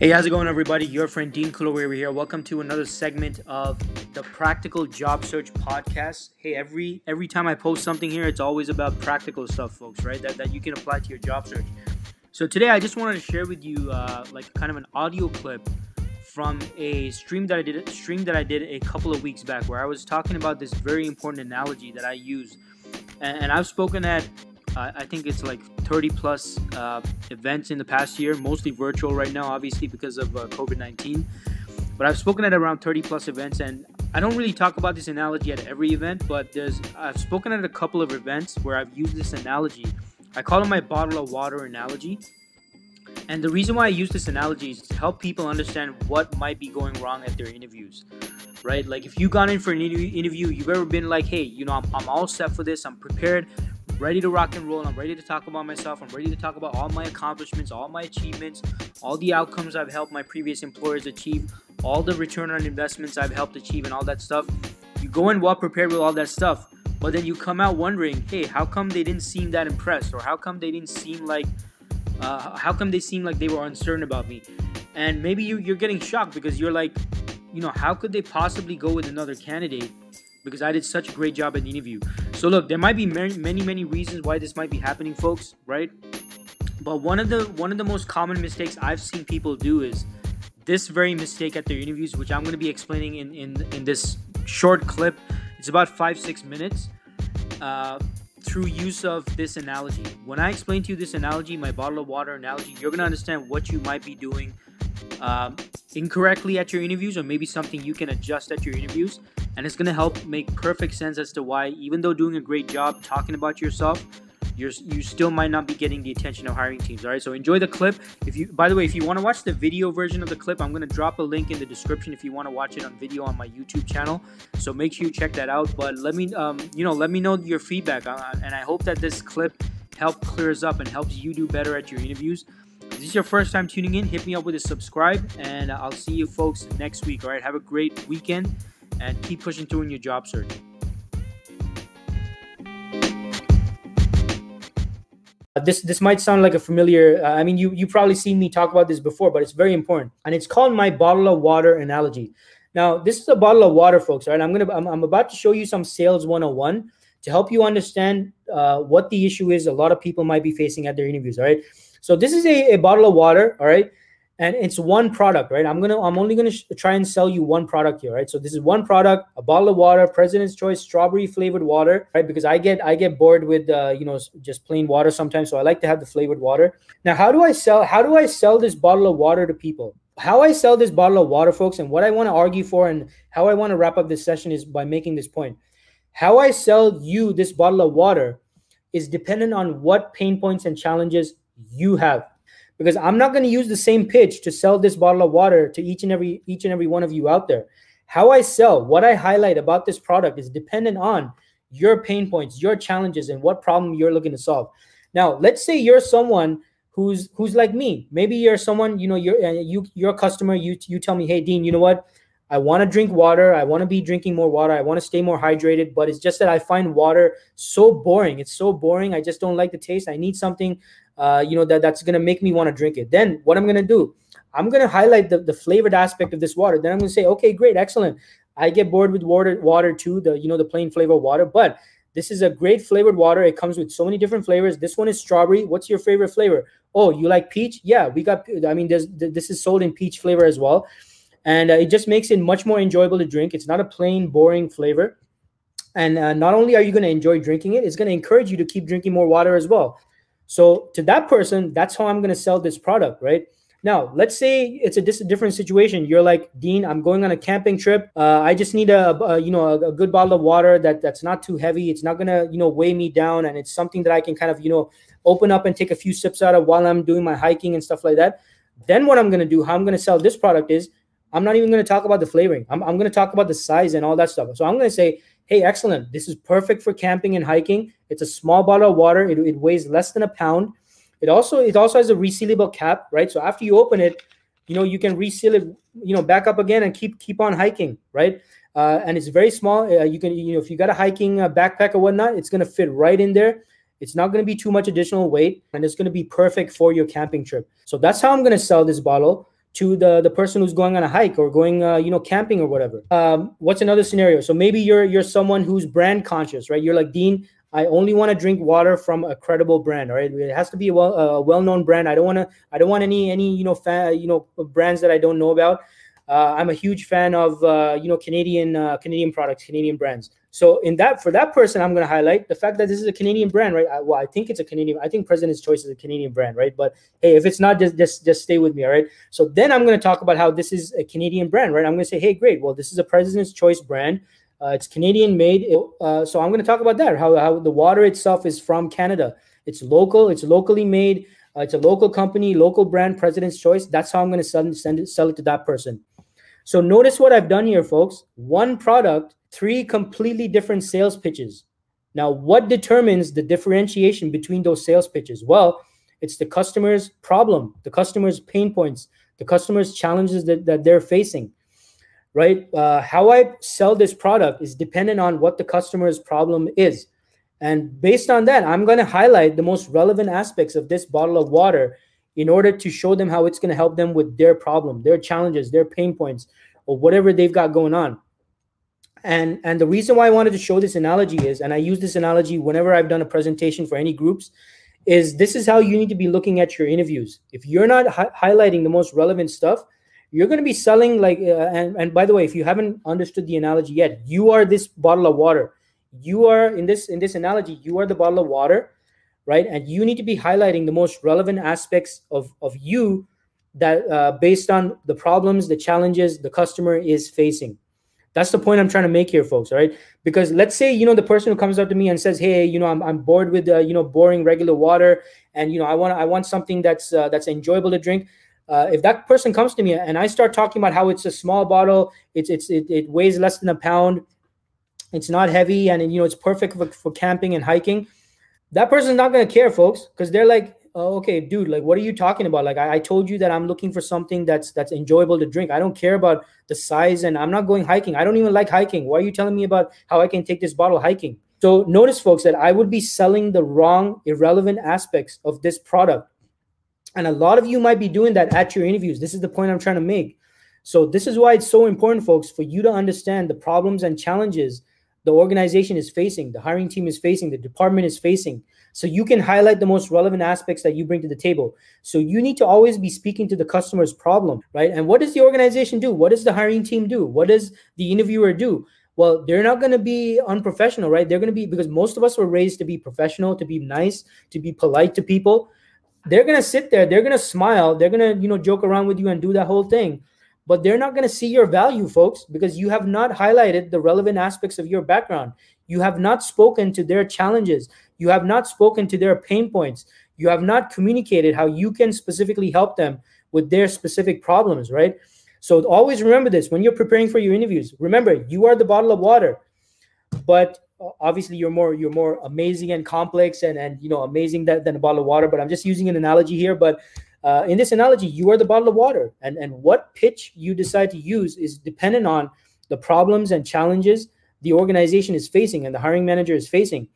Hey, how's it going, everybody? Your friend Dean Kulaweera here. Welcome to another segment of the Practical Job Search Podcast. Hey, every every time I post something here, it's always about practical stuff, folks, right? That, that you can apply to your job search. So today, I just wanted to share with you, uh, like, kind of an audio clip from a stream that I did, stream that I did a couple of weeks back, where I was talking about this very important analogy that I use, and, and I've spoken at I think it's like 30 plus uh, events in the past year, mostly virtual right now, obviously because of uh, COVID 19. But I've spoken at around 30 plus events, and I don't really talk about this analogy at every event, but there's I've spoken at a couple of events where I've used this analogy. I call it my bottle of water analogy. And the reason why I use this analogy is to help people understand what might be going wrong at their interviews right? Like if you gone in for an interview, you've ever been like, hey, you know, I'm, I'm all set for this, I'm prepared, ready to rock and roll. I'm ready to talk about myself. I'm ready to talk about all my accomplishments, all my achievements, all the outcomes I've helped my previous employers achieve, all the return on investments I've helped achieve, and all that stuff. You go in well prepared with all that stuff, but then you come out wondering, hey, how come they didn't seem that impressed, or how come they didn't seem like, uh, how come they seem like they were uncertain about me? And maybe you, you're getting shocked because you're like, you know, how could they possibly go with another candidate because I did such a great job at the interview. So look, there might be many, many, many reasons why this might be happening, folks, right? But one of the one of the most common mistakes I've seen people do is this very mistake at their interviews, which I'm going to be explaining in in, in this short clip. It's about five six minutes. Uh, through use of this analogy. When I explain to you this analogy, my bottle of water analogy, you're gonna understand what you might be doing um, incorrectly at your interviews, or maybe something you can adjust at your interviews. And it's going to help make perfect sense as to why even though doing a great job talking about yourself you're, you still might not be getting the attention of hiring teams all right? So enjoy the clip. If you by the way if you want to watch the video version of the clip i'm going to drop a link in the description if you want to watch it on video on my youtube channel. So make sure you check that out. But let me um, you know let me know your feedback. Uh, and i hope that this clip help clears up and helps you do better at your interviews if this is your first time tuning in hit me up with a subscribe and i'll see you folks next week all right have a great weekend and keep pushing through in your job search. Uh, this this might sound like a familiar. Uh, I mean, you you probably seen me talk about this before, but it's very important, and it's called my bottle of water analogy. Now, this is a bottle of water, folks. Right? I'm gonna I'm, I'm about to show you some sales 101 to help you understand uh, what the issue is. A lot of people might be facing at their interviews. All right. So this is a, a bottle of water. All right? And it's one product right? I'm gonna i'm only gonna sh- try and sell you one product here right? So this is one product a bottle of water president's choice strawberry flavored water right? Because i get i get bored with uh, you know just plain water sometimes so i like to have the flavored water. Now how do i sell how do i sell this bottle of water to people? How i sell this bottle of water folks and what i want to argue for and how i want to wrap up this session is by making this point. How i sell you this bottle of water is dependent on what pain points and challenges you have because I'm not going to use the same pitch to sell this bottle of water to each and every each and every one of you out there. How I sell, what I highlight about this product is dependent on your pain points, your challenges and what problem you're looking to solve. Now, let's say you're someone who's who's like me. Maybe you're someone, you know, you're uh, you you're a customer, you you tell me, "Hey Dean, you know what? I want to drink water. I want to be drinking more water. I want to stay more hydrated, but it's just that I find water so boring. It's so boring. I just don't like the taste. I need something uh, you know that that's to make me want to drink it. Then what i'm to do i'm to highlight the, the flavored aspect of this water. Then i'm to say okay great excellent. I get bored with water water too the you know the plain flavor water but this is a great flavored water. It comes with so many different flavors. This one is strawberry. What's your favorite flavor? Oh you like peach? Yeah we got i mean there's this is sold in peach flavor as well. And uh, it just makes it much more enjoyable to drink. It's not a plain boring flavor. And uh, not only are you going to enjoy drinking it it's going to encourage you to keep drinking more water as well so to that person, that's how I'm going to sell this product, right? Now, let's say it's a, dis- different situation. You're like, Dean, I'm going on a camping trip. Uh, I just need a, a you know a, a, good bottle of water that that's not too heavy. It's not gonna you know weigh me down, and it's something that I can kind of you know open up and take a few sips out of while I'm doing my hiking and stuff like that. Then what I'm gonna do, how I'm gonna sell this product is, I'm not even gonna talk about the flavoring. I'm, I'm gonna talk about the size and all that stuff. So I'm gonna say, hey, excellent. This is perfect for camping and hiking. It's a small bottle of water. It, it weighs less than a pound. It also it also has a resealable cap, right? So after you open it, you know you can reseal it, you know, back up again and keep keep on hiking, right? Uh, and it's very small. Uh, you can you know if you got a hiking uh, backpack or whatnot, it's gonna fit right in there. It's not going to be too much additional weight, and it's going to be perfect for your camping trip. So that's how I'm going to sell this bottle to the the person who's going on a hike or going uh, you know camping or whatever. Um, what's another scenario? So maybe you're you're someone who's brand conscious right? You're like dean i only want to drink water from a credible brand all right? It has to be a well a well-known brand. I don't want to i don't want any any you know fan you know brands that i don't know about. Uh, i'm a huge fan of uh, you know canadian uh, canadian products canadian brands so in that for that person, I'm going to highlight the fact that this is a Canadian brand, right? I, well, I think it's a Canadian. I think President's Choice is a Canadian brand, right? But hey, if it's not, just just just stay with me, all right? So then I'm going to talk about how this is a Canadian brand, right? I'm going to say, hey, great. Well, this is a President's Choice brand. Uh, it's Canadian made. It, uh, so I'm going to talk about that. How how the water itself is from Canada. It's local. It's locally made. Uh, it's a local company, local brand, President's Choice. That's how I'm going to send send it sell it to that person. So notice what I've done here, folks. One product three completely different sales pitches. Now, what determines the differentiation between those sales pitches? Well, it's the customer's problem, the customer's pain points, the customer's challenges that, that they're facing, right? Uh, how I sell this product is dependent on what the customer's problem is. And based on that, I'm going to highlight the most relevant aspects of this bottle of water in order to show them how it's going to help them with their problem, their challenges, their pain points, or whatever they've got going on and and the reason why i wanted to show this analogy is and i use this analogy whenever i've done a presentation for any groups is this is how you need to be looking at your interviews. If you're not hi- highlighting the most relevant stuff you're going to be selling like uh, and, and by the way if you haven't understood the analogy yet you are this bottle of water. You are in this in this analogy you are the bottle of water right? And you need to be highlighting the most relevant aspects of of you that uh, based on the problems the challenges the customer is facing that's the point I'm trying to make here, folks. All right, because let's say you know the person who comes up to me and says, "Hey, you know, I'm, I'm bored with uh, you know boring regular water, and you know I want I want something that's uh, that's enjoyable to drink." Uh, if that person comes to me and I start talking about how it's a small bottle, it's it's it, it weighs less than a pound, it's not heavy, and you know it's perfect for, for camping and hiking, that person's not gonna care, folks, because they're like, oh, okay, dude, like, what are you talking about? Like, I, I, told you that I'm looking for something that's that's enjoyable to drink. I don't care about the size, and I'm not going hiking. I don't even like hiking. Why are you telling me about how I can take this bottle hiking? So notice, folks, that I would be selling the wrong, irrelevant aspects of this product, and a lot of you might be doing that at your interviews. This is the point I'm trying to make. So this is why it's so important, folks, for you to understand the problems and challenges the organization is facing, the hiring team is facing, the department is facing so you can highlight the most relevant aspects that you bring to the table. So you need to always be speaking to the customer's problem, right? And what does the organization do? What does the hiring team do? What does the interviewer do? Well, they're not going to be unprofessional, right? They're going to be because most of us were raised to be professional, to be nice, to be polite to people. They're going to sit there, they're going to smile, they're going to, you know, joke around with you and do that whole thing but they're not going to see your value, folks, because you have not highlighted the relevant aspects of your background. You have not spoken to their challenges. You have not spoken to their pain points. You have not communicated how you can specifically help them with their specific problems, right? So always remember this when you're preparing for your interviews. Remember, you are the bottle of water, but uh, obviously you're more you're more amazing and complex and and you know amazing than, than a bottle of water. But I'm just using an analogy here. But uh, in this analogy, you are the bottle of water, and and what pitch you decide to use is dependent on the problems and challenges the organization is facing and the hiring manager is facing